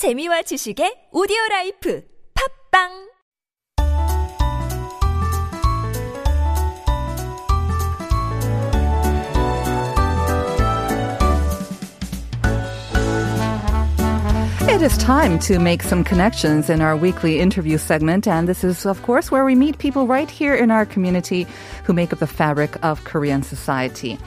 재미와 지식의 오디오 라이프 팝빵 It is time to make some connections in our weekly interview segment, and this is, of course, where we meet people right here in our community who make up the fabric of Korean society.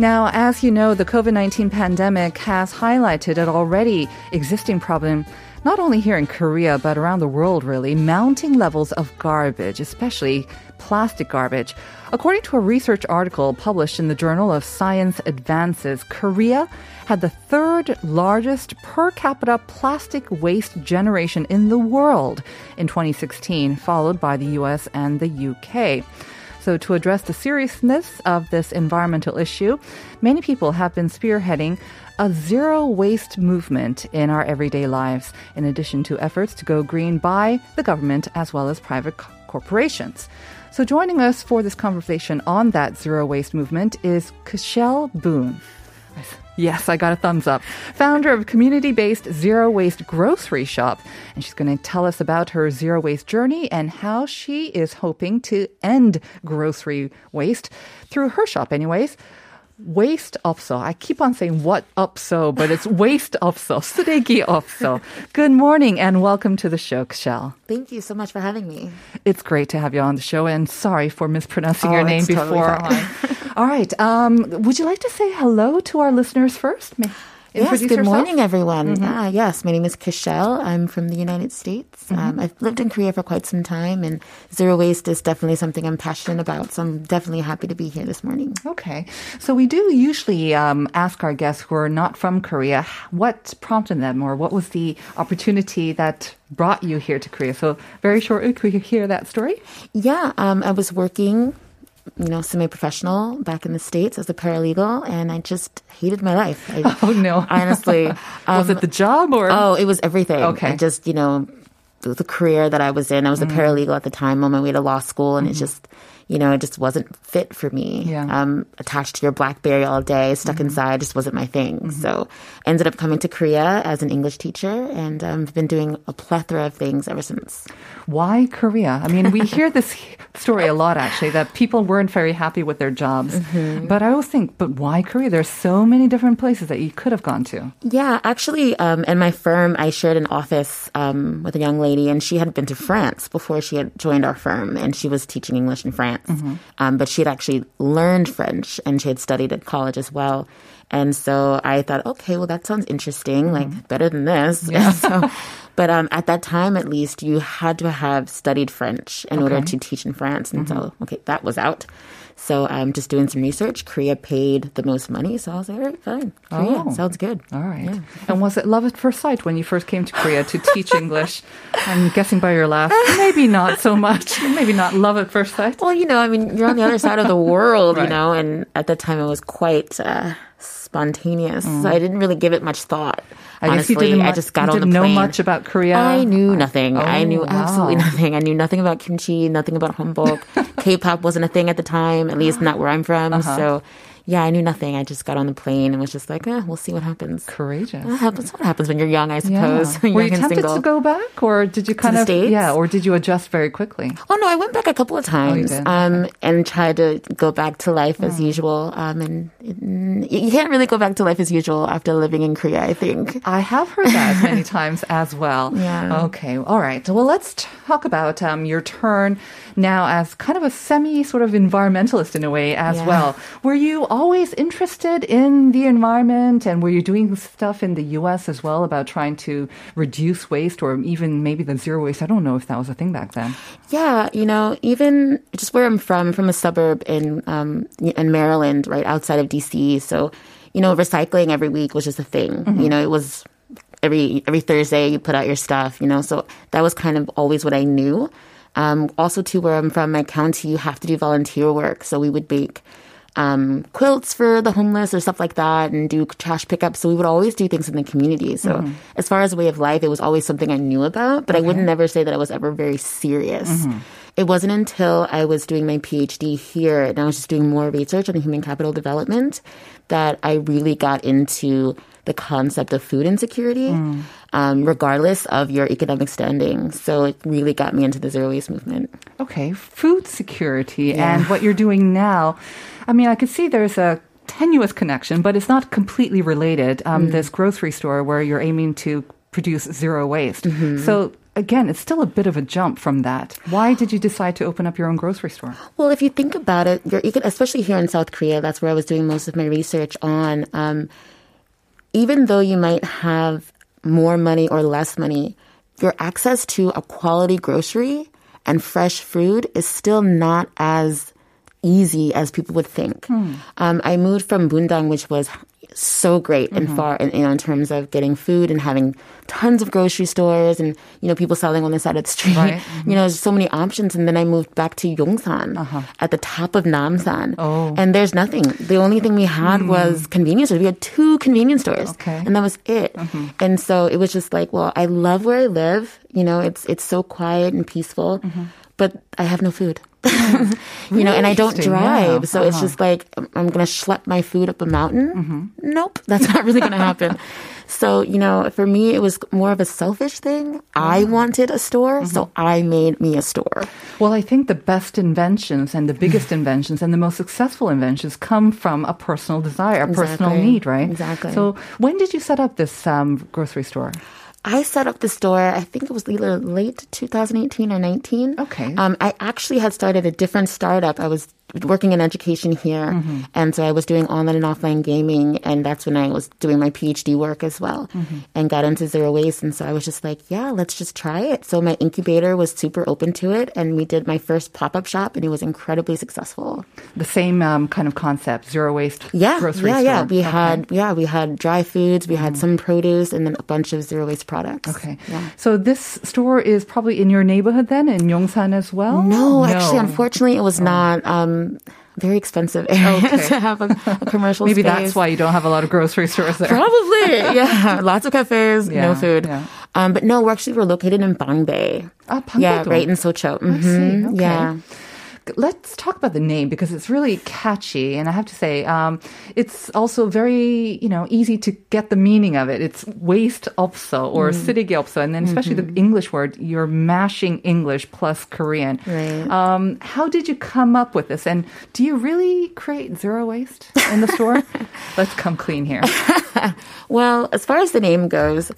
Now, as you know, the COVID 19 pandemic has highlighted an already existing problem not only here in Korea, but around the world, really, mounting levels of garbage, especially plastic garbage. According to a research article published in the Journal of Science Advances, Korea had the third largest per capita plastic waste generation in the world in 2016, followed by the US and the UK. So, to address the seriousness of this environmental issue, many people have been spearheading a zero waste movement in our everyday lives, in addition to efforts to go green by the government as well as private co- corporations. So, joining us for this conversation on that zero waste movement is Kashel Boone. Yes, I got a thumbs up. Founder of community based zero waste grocery shop. And she's going to tell us about her zero waste journey and how she is hoping to end grocery waste through her shop, anyways Waste 없어. I keep on saying what upso, but it's waste 없어. 쓰레기 없어. Good morning and welcome to the show, Kshell. Thank you so much for having me. It's great to have you on the show and sorry for mispronouncing Oh, your name it's totally before. fine. All right. Um, would you like to say hello to our listeners first? May- Yes, good yourself? morning, everyone. Ah, yes, my name is Kishel. I'm from the United States. Um, I've lived in Korea for quite some time, and zero waste is definitely something I'm passionate about. So I'm definitely happy to be here this morning. Okay. So we do usually um, ask our guests who are not from Korea what prompted them or what was the opportunity that brought you here to Korea. So very shortly, could we hear that story? Yeah, um, I was working, you know, semi-professional back in the states as a paralegal, and I just hated my life. I, Oh, no. honestly, was um, it the job or? Oh, it was everything. Okay. I just, you know, the, career that I was in. I was a Mm. paralegal at the time on my way to law school, and it just, you know, it just wasn't fit for me. Mm-hmm. Yeah. Mm-hmm. Um, attached to your BlackBerry all day, stuck inside, just wasn't my thing. So, ended up coming to Korea as an English teacher, and um, I've been doing a plethora of things ever since. Why Korea? I mean, we hear this story a lot actually that people weren't very happy with their jobs. Mm-hmm. But I always think, but why Korea? There's so many different places that you could have gone to. Yeah, actually, um, in my firm, I shared an office um, with a young lady, and she had been to France before she had joined our firm, and she was teaching English in France. Um, but she had actually learned French, and she had studied at college as well. And so I thought, okay, well, that sounds interesting, like better than this. so, but um, at that time, at least, you had to have studied French in order to teach in France. And so, okay, that was out. So I'm just doing some research. Korea paid the most money, so I was like, all right, fine. Korea Oh. sounds good. All right. And was it love at first sight when you first came to Korea to teach English? I'm guessing by your laugh, maybe not so much. Maybe not love at first sight. Well, you know, I mean, you're on the other side of the world, Right. you know, and at that time it was quite uh, spontaneous. So I didn't really give it much thought. Mm. I Honestly, I just got on the didn't know plane. much about Korea. I knew nothing. I Oh, knew absolutely nothing. I knew nothing about kimchi, nothing about hanbok. K-pop wasn't a thing at the time, at least not where I'm from. Uh-huh. So, yeah, I knew nothing. I just got on the plane and was just like, eh, we'll see what happens. Courageous. What happens? What happens when you're young? I Yeah. suppose. Were you tempted single. to go back, or did you kind of States? yeah, or did you adjust very quickly? Oh no, I went back a couple of times, did? um, and tried to go back to life as usual. Um, and it, you can't really go back to life as usual after living in Korea. I think. I have heard that many times as well. Yeah. Okay. All right. Well, let's talk about um, your turn now as kind of a semi sort of environmentalist in a way as Yeah. well. Were you always interested in the environment and were you doing stuff in the U.S. as well about trying to reduce waste or even maybe the zero waste? I don't know if that was a thing back then. Yeah, you know, even just where I'm from, from a suburb in um, in Maryland, right outside of DC. So, you know, recycling every week was just a thing. You know, it was every every Thursday you put out your stuff. You know, so that was kind of always what I knew. Um, also, to where I'm from, my county, you have to do volunteer work. So we would bake um, quilts for the homeless or stuff like that and do trash pickup. So we would always do things in the community. So as far as a way of life, it was always something I knew about, but I wouldn't never say that I was ever very serious. It wasn't until I was doing my PhD here and I was just doing more research on human capital development that I really got into the concept of food insecurity, um, regardless of your economic standing. So it really got me into the zero waste movement. Okay, food security and what you're doing now. I mean, I could see there's a tenuous connection, but it's not completely related. Um, This grocery store where you're aiming to produce zero waste. So again, it's still a bit of a jump from that. Why did you decide to open up your own grocery store? Well, if you think about it, you could, especially here in South Korea, that's where I was doing most of my research on. Um, even though you might have more money or less money, your access to a quality grocery and fresh food is still not as easy as people would think. Um, I moved from Bundang, which was so great and mm-hmm. far, in, you know, in terms of getting food and having tons of grocery stores and you know people selling on the side of the street. Right. You know, mm-hmm. there's so many options. And then I moved back to Yongsan uh-huh. at the top of Namsan, Oh. and there's nothing. The only thing we had hmm. was convenience stores. We had two convenience stores, Okay. and that was it. Mm-hmm. And so it was just like, well, I love where I live. You know, it's it's so quiet and peaceful, but I have no food. you know, and I don't drive, yeah. so it's Uh-huh. just like I'm- I'm gonna schlep my food up a mountain. Nope, that's not really gonna happen. So you know, for me, it was more of a selfish thing. I wanted a store, so I made me a store. Well, I think the best inventions and the biggest inventions and the most successful inventions come from a personal desire, a personal need, right? Exactly. So, when did you set up this um, grocery store? I set up the store, I think it was either late 2018 or 19. Okay. Um, I actually had started a different startup. I was working in education here. Mm-hmm. And so I was doing online and offline gaming. And that's when I was doing my PhD work as well Mm-hmm. and got into zero waste. And so I was just like, yeah, let's just try it. So my incubator was super open to it. And we did my first pop up shop and it was incredibly successful. The same um, kind of concept, zero waste Yeah, grocery yeah, store. yeah. We Okay. Mm-hmm. had, yeah, we had dry foods, we had some produce, and then a bunch of zero waste products. Okay. Yeah. So this store is probably in your neighborhood then, in Yongsan as well? No, actually, unfortunately, it was not. Um, very expensive area Okay. to have a, a commercial Maybe space. that's why you don't have a lot of grocery stores there. Probably, yeah. Lots of cafes, Yeah, no food. yeah. Um, but no, we're actually we're located in Bangbae. Ah, Bangbae Yeah, right in Seocho. Mhm, Okay. Yeah. Let's talk about the name because it's really catchy, and I have to say, um, it's also very you know easy to get the meaning of it. It's waste opso or Mm. 쓰레기 opso, and then especially Mm-hmm. the English word, you're mashing English plus Korean. Right. Um, how did you come up with this? And do you really create zero waste in the store? Let's come clean here. Well, as far as the name goes,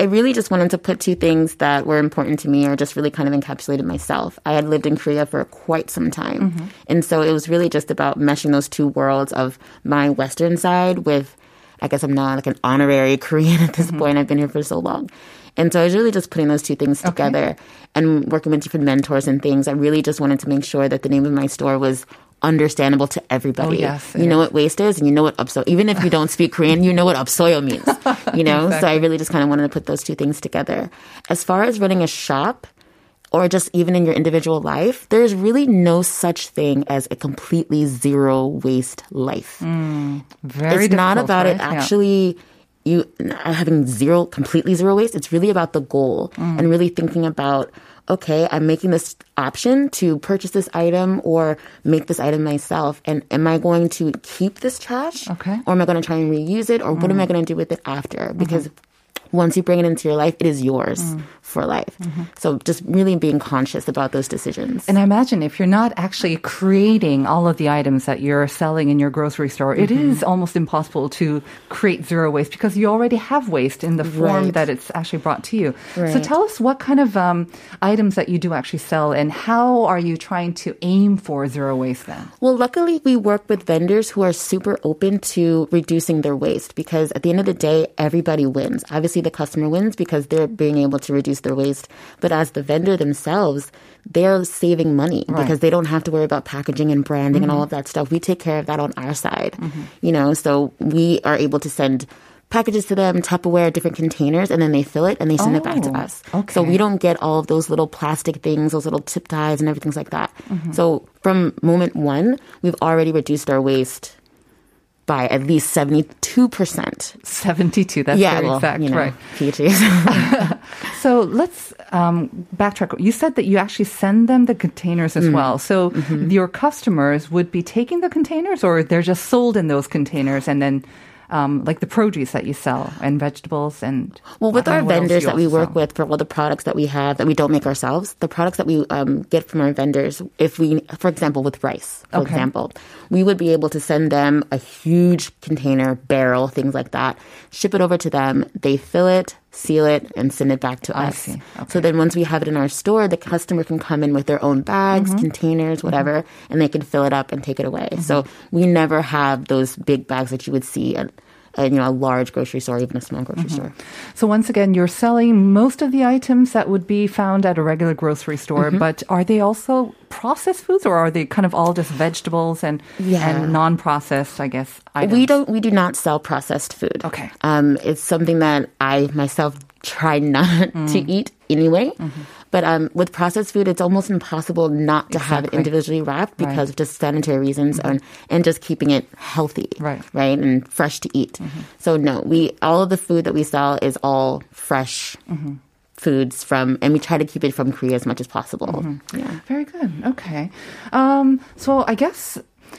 I really just wanted to put two things that were important to me or just really kind of encapsulated myself. I had lived in Korea for quite some time. Mm-hmm. And so it was really just about meshing those two worlds of my Western side with, I guess I'm not like an honorary Korean at this mm-hmm. point. I've been here for so long. And so I was really just putting those two things together and working with different mentors and things. I really just wanted to make sure that the name of my store was understandable to everybody. Oh, yes, you know what waste is and you know what upsoyo. Even if you don't speak Korean, you know what upsoyo means. You know? So I really just kind of wanted to put those two things together. As far as running a shop, or just even in your individual life, there's really no such thing as a completely zero waste life. Very it's not about it actually. Yeah. You having zero completely zero waste it's really about the goal Mm. and really thinking about okay i'm making this option to purchase this item or make this item myself and am i going to keep this trash Okay. Mm. or am i going to try and reuse it or what am i going to do with it after because once you bring it into your life, it is yours Mm. for life. Mm-hmm. So just really being conscious about those decisions. And I imagine if you're not actually creating all of the items that you're selling in your grocery store, it Mm-hmm. is almost impossible to create zero waste because you already have waste in the form Right. that it's actually brought to you. So tell us what kind of um, items that you do actually sell and how are you trying to aim for zero waste then? Well, luckily, we work with vendors who are super open to reducing their waste because at the end of the day, everybody wins. Obviously, the customer wins because they're being able to reduce their waste. But as the vendor themselves, they're saving money Right. because they don't have to worry about packaging and branding and all mm-hmm. of that stuff. We take care of that on our side, mm-hmm. you know, so we are able to send packages to them, Tupperware, different containers, and then they fill it and they send it back to Oh, us. So we don't get all of those little plastic things, those little tip ties and everything like that. Mm-hmm. So from moment one, we've already reduced our waste by at least 72%. 72, that's yeah, very well, exact, you know, right? PhDs. So let's um, backtrack. You said that you actually send them the containers Mm. as well. So Mm-hmm. your customers would be taking the containers, or they're just sold in those containers, and then um, like the produce that you sell and vegetables and Well, with I our don't know what else vendors that we work sell. with for all the products that we have that we don't make ourselves, the products that we um, get from our vendors, if we, for example, with rice, for Okay. example, we would be able to send them a huge container, barrel, things like that, ship it over to them. They fill it, seal it, and send it back to us. see. So then once we have it in our store, the customer can come in with their own bags, Mm-hmm. containers, whatever, and they can fill it up and take it away. So we never have those big bags that you would see at you know a large grocery store, even a small grocery store. So once again, you're selling most of the items that would be found at a regular grocery store, Mm-hmm. but are they also processed foods or are they kind of all just vegetables and Yeah. and non-processed, I guess, items? We don't. We do not sell processed food. Okay. Um, it's something that I myself try not Mm. to eat anyway. Mm-hmm. But um, with processed food, it's almost impossible not to have it individually wrapped Right. Mm-hmm. because of just sanitary reasons and, and just keeping it healthy, Right. Mm-hmm. right, and fresh to eat. So no, we all of the food that we sell is all fresh. Mm-hmm. Foods from, and we try to keep it from Korea as much as possible. Mm-hmm. Yeah. Very good. Okay. Um, so I guess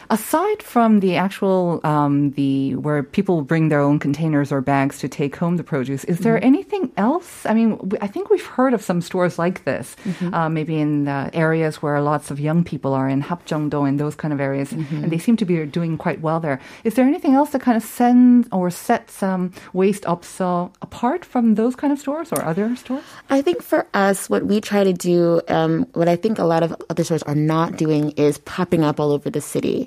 aside from the actual um, the where people bring their own containers or bags to take home the produce, is there anything else? I mean, I think we've heard of some stores like this, uh, maybe in the areas where lots of young people are in Hapjeongdo and those kind of areas, and they seem to be doing quite well there. Is there anything else that kind of sends or sets um, waste up so apart from those kind of stores or other stores? I think for us, what we try to do, um, what I think a lot of other stores are not doing is popping up all over the city.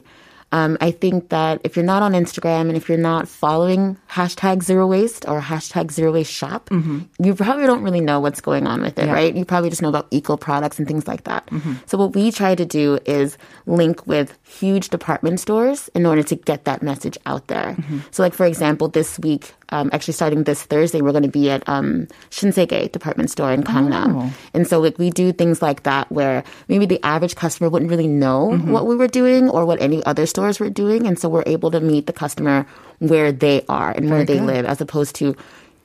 Um, I think that if you're not on Instagram and if you're not following hashtag zero waste or hashtag zero waste shop, mm-hmm. you probably don't really know what's going on with it, Yeah. right? You probably just know about eco products and things like that. Mm-hmm. So what we try to do is link with huge department stores in order to get that message out there. Mm-hmm. So like, for example, this week, um, actually starting this Thursday, we're going to be at um, Shinsegae department store in Gangnam. Oh. And so like, we do things like that where maybe the average customer wouldn't really know Mm-hmm. what we were doing or what any other stores were doing. And so we're able to meet the customer where they are and where they good. live as opposed to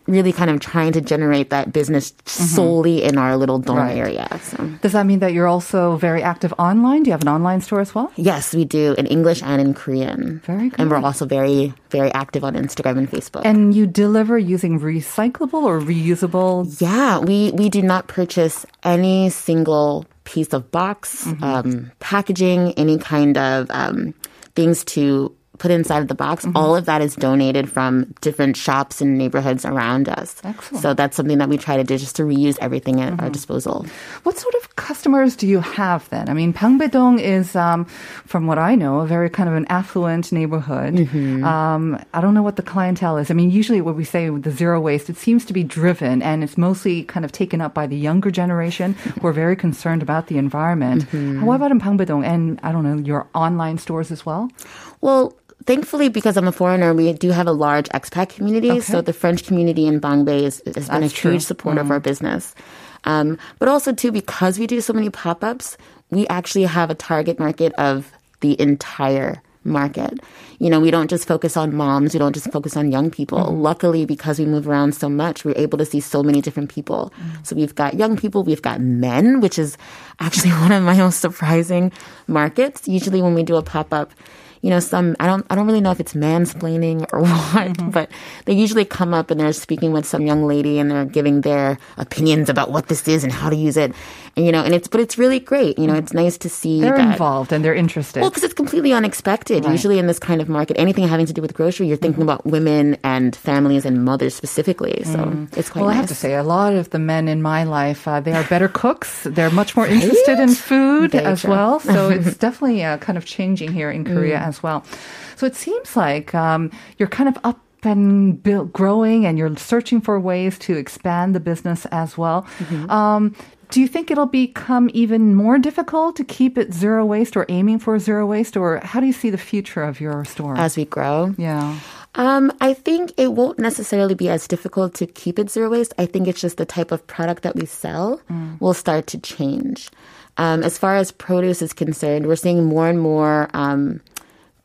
really kind of trying to generate that business solely in our little Mm-hmm. Right. area. So. Does that mean that you're also very active online? Do you have an online store as well? Yes, we do in English and in Korean. Very And we're also very, very active on Instagram and Facebook. And you deliver using recyclable or reusable? Yeah, we, we do not purchase any single piece of box, Mm-hmm. um, packaging, any kind of um, things to put inside of the box. Mm-hmm. All of that is donated from different shops and neighborhoods around us. Excellent. Mm-hmm. So that's something that we try to do just to reuse everything at our disposal. What sort of customers do you have then? I mean, Bangbaedong is, um, from what I know, a very kind of an affluent neighborhood. Mm-hmm. Um, I don't know what the clientele is. I mean, usually what we say with the zero waste, it seems to be driven and it's mostly kind of taken up by the younger generation who are very concerned about the environment. Mm-hmm. What about in Bangbaedong and, I don't know, your online stores as well? Well, thankfully, because I'm a foreigner, we do have a large expat community. Okay. So the French community in Bangbae is, has been a. Mm. huge support of our business. Um, but also, too, because we do so many pop ups, we actually have a target market of the entire market. You know, we don't just focus on moms, we don't just focus on young people. Mm-hmm. Luckily, because we move around so much, we're able to see so many different people. Mm. So we've got young people, we've got men, which is actually one of my most surprising markets. Usually when we do a pop-up, you know, some I don't I don't really know if it's mansplaining or what, Mm-hmm. but they usually come up and they're speaking with some young lady and they're giving their opinions about what this is and how to use it. You know, and it's but it's really great. You know, it's nice to see They're that involved and they're interested. well, because it's completely unexpected. Usually, in this kind of market, anything having to do with grocery, you're thinking about women and families and mothers specifically. So it's quite Well, I have to say, a lot of the men in my life, uh, they are better cooks. They're much more interested in food Very as true. well. So it's definitely uh, kind of changing here in Korea Mm. as well. So it seems like um, you're kind of up and build, growing and you're searching for ways to expand the business as well. Mm-hmm. Um, do you think it'll become even more difficult to keep it zero waste or aiming for zero waste? Or how do you see the future of your store? as we grow. yeah. Um, I think it won't necessarily be as difficult to keep it zero waste. I think it's just the type of product that we sell Mm. will start to change. Um, as far as produce is concerned, we're seeing more and more um,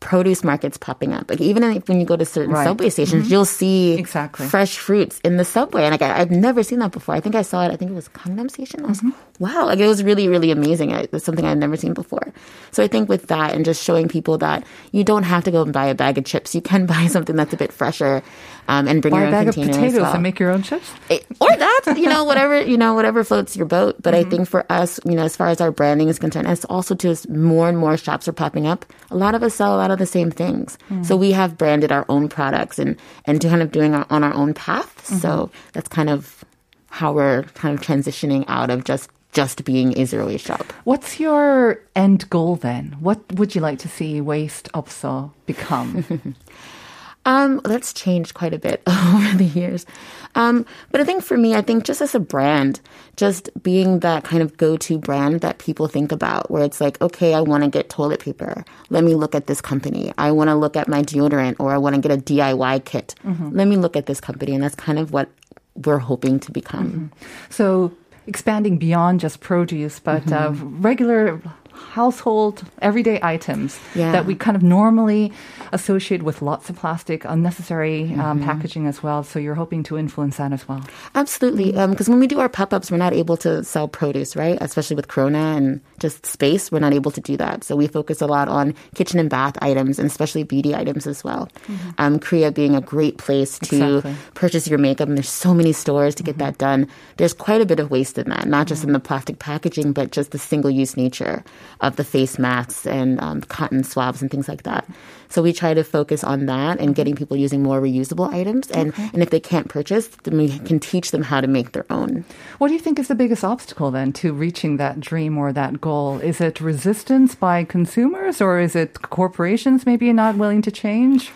produce markets popping up. Like even if- when you go to certain Right. subway stations, mm-hmm. you'll see Exactly. fresh fruits in the subway. And like I, I've never seen that before. I think I saw it. I think it was Gangnam Station. I was, mm-hmm. Wow, like it was really, really amazing. I, it's something I've never seen before. So I think with that and just showing people that you don't have to go and buy a bag of chips. You can buy something that's a bit fresher um, and bring Buy your a own bag of potatoes well. and make your own chips. It- or that, you know, whatever, you know, whatever floats your boat. But I mm-hmm. think for us, you know, as far as our branding is concerned, it's also to as more and more shops are popping up. A lot of us sell a lot of the same things. Mm. So we have branded our own products and, and to kind of doing our, on our own path. Mm-hmm. So that's kind of how we're kind of transitioning out of just, just being a zero waste shop. What's your end goal then? What would you like to see Waste Upsaw become? Um, that's changed quite a bit over the years. Um, but I think for me, I think just as a brand, just being that kind of go-to brand that people think about, where it's like, okay, I want to get toilet paper. Let me look at this company. I want to look at my deodorant, or I want to get a DIY kit. Let me look at this company, and that's kind of what we're hoping to become. so expanding beyond just produce, but uh, regular household everyday items Yeah. that we kind of normally associate with lots of plastic, unnecessary um, packaging as well. So you're hoping to influence that as well. Absolutely. Because when we do our pop ups, we're not able to sell produce, right? Especially with Corona and just space, we're not able to do that. So we focus a lot on kitchen and bath items and especially beauty items as well. Um, Korea being a great place to Exactly. purchase your makeup, and there's so many stores to get that done. There's quite a bit of waste in that, not just in the plastic packaging, but just the single use nature of the face masks and um, cotton swabs and things like that. So we try to focus on that and getting people using more reusable items. And, and if they can't purchase, then we can teach them how to make their own. What do you think is the biggest obstacle then to reaching that dream or that goal? Is it resistance by consumers or is it corporations maybe not willing to change?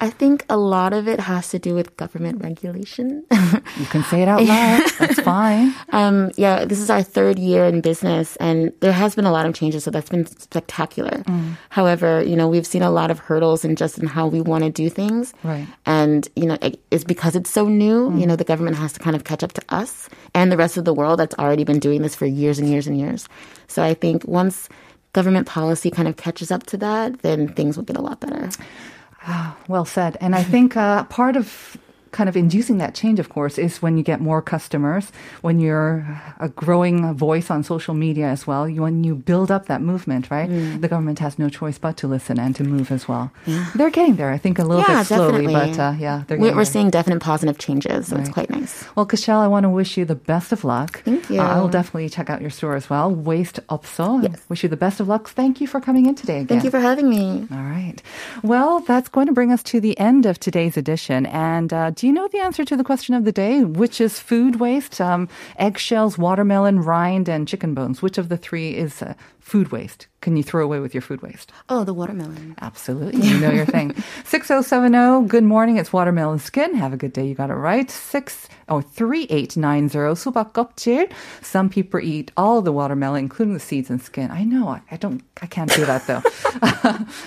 I think a lot of it has to do with government regulation. You can say it out loud. That's fine. um, yeah, this is our third year in business, and there has been a lot of changes, so that's been spectacular. However, you know, we've seen a lot of hurdles in just in how we want to do things. Right. And, you know, it- it's because it's so new, you know, the government has to kind of catch up to us and the rest of the world that's already been doing this for years and years and years. So I think once government policy kind of catches up to that, then things will get a lot better. Well said. And I think uh, part of kind of inducing that change, of course, is when you get more customers, when you're a growing voice on social media as well, you, when you build up that movement, right? The government has no choice but to listen and to move as well. They're getting there, I think, a little Yeah, bit slowly, definitely. but uh, yeah, they're We're, getting we're seeing definite positive changes, so it's quite nice. Well, Kashel, I want to wish you the best of luck. Thank you. Uh, I will definitely check out your store as well. Waste Upso. Yes. Wish you the best of luck. Thank you for coming in today again. Thank you for having me. All right. Well, that's going to bring us to the end of today's edition. And uh, do you know the answer to the question of the day, which is food waste? Um, eggshells, watermelon, rind, and chicken bones. Which of the three is uh, food waste? Can you throw away with your food waste? Oh, the watermelon. Absolutely. You know your thing. 6070, good morning. It's watermelon skin. Have a good day. You got it right. 6 oh 3890 수박 껍질. Some people eat all the watermelon, including the seeds and skin. I know. I, I don't, I can't do that though.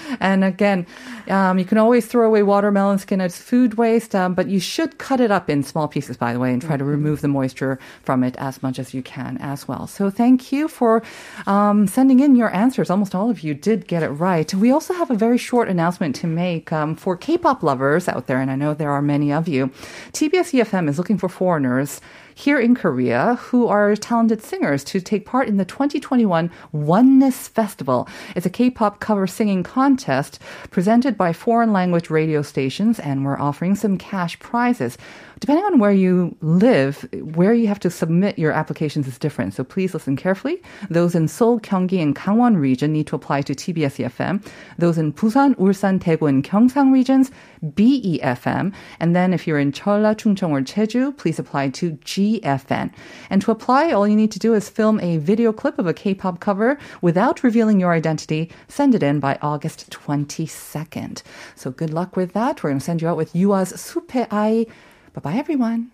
and again, um, you can always throw away watermelon skin as food waste, um, but you should cut it up in small pieces, by the way, and try to remove the moisture from it as much as you can as well. So thank you for um, sending in your answers. Almost all of you did get it right. We also have a very short announcement to make um, for K-pop lovers out there, and I know there are many of you. TBS EFM is looking for foreigners here in Korea who are talented singers to take part in the 2021 Oneness Festival. It's a K-pop cover singing contest presented by foreign language radio stations and we're offering some cash prizes. Depending on where you live, where you have to submit your applications is different. So please listen carefully. Those in Seoul, Gyeonggi, and Gangwon region need to apply to TBS EFM. Those in Busan, Ulsan, Daegu, and Gyeongsang regions, BEFM. And then if you're in Jeolla, Chungcheong, or Jeju, please apply to GFN. And to apply, all you need to do is film a video clip of a K-pop cover without revealing your identity. Send it in by August 22nd. So good luck with that. We're going to send you out with Yua's Supe Ai. Bye bye, everyone.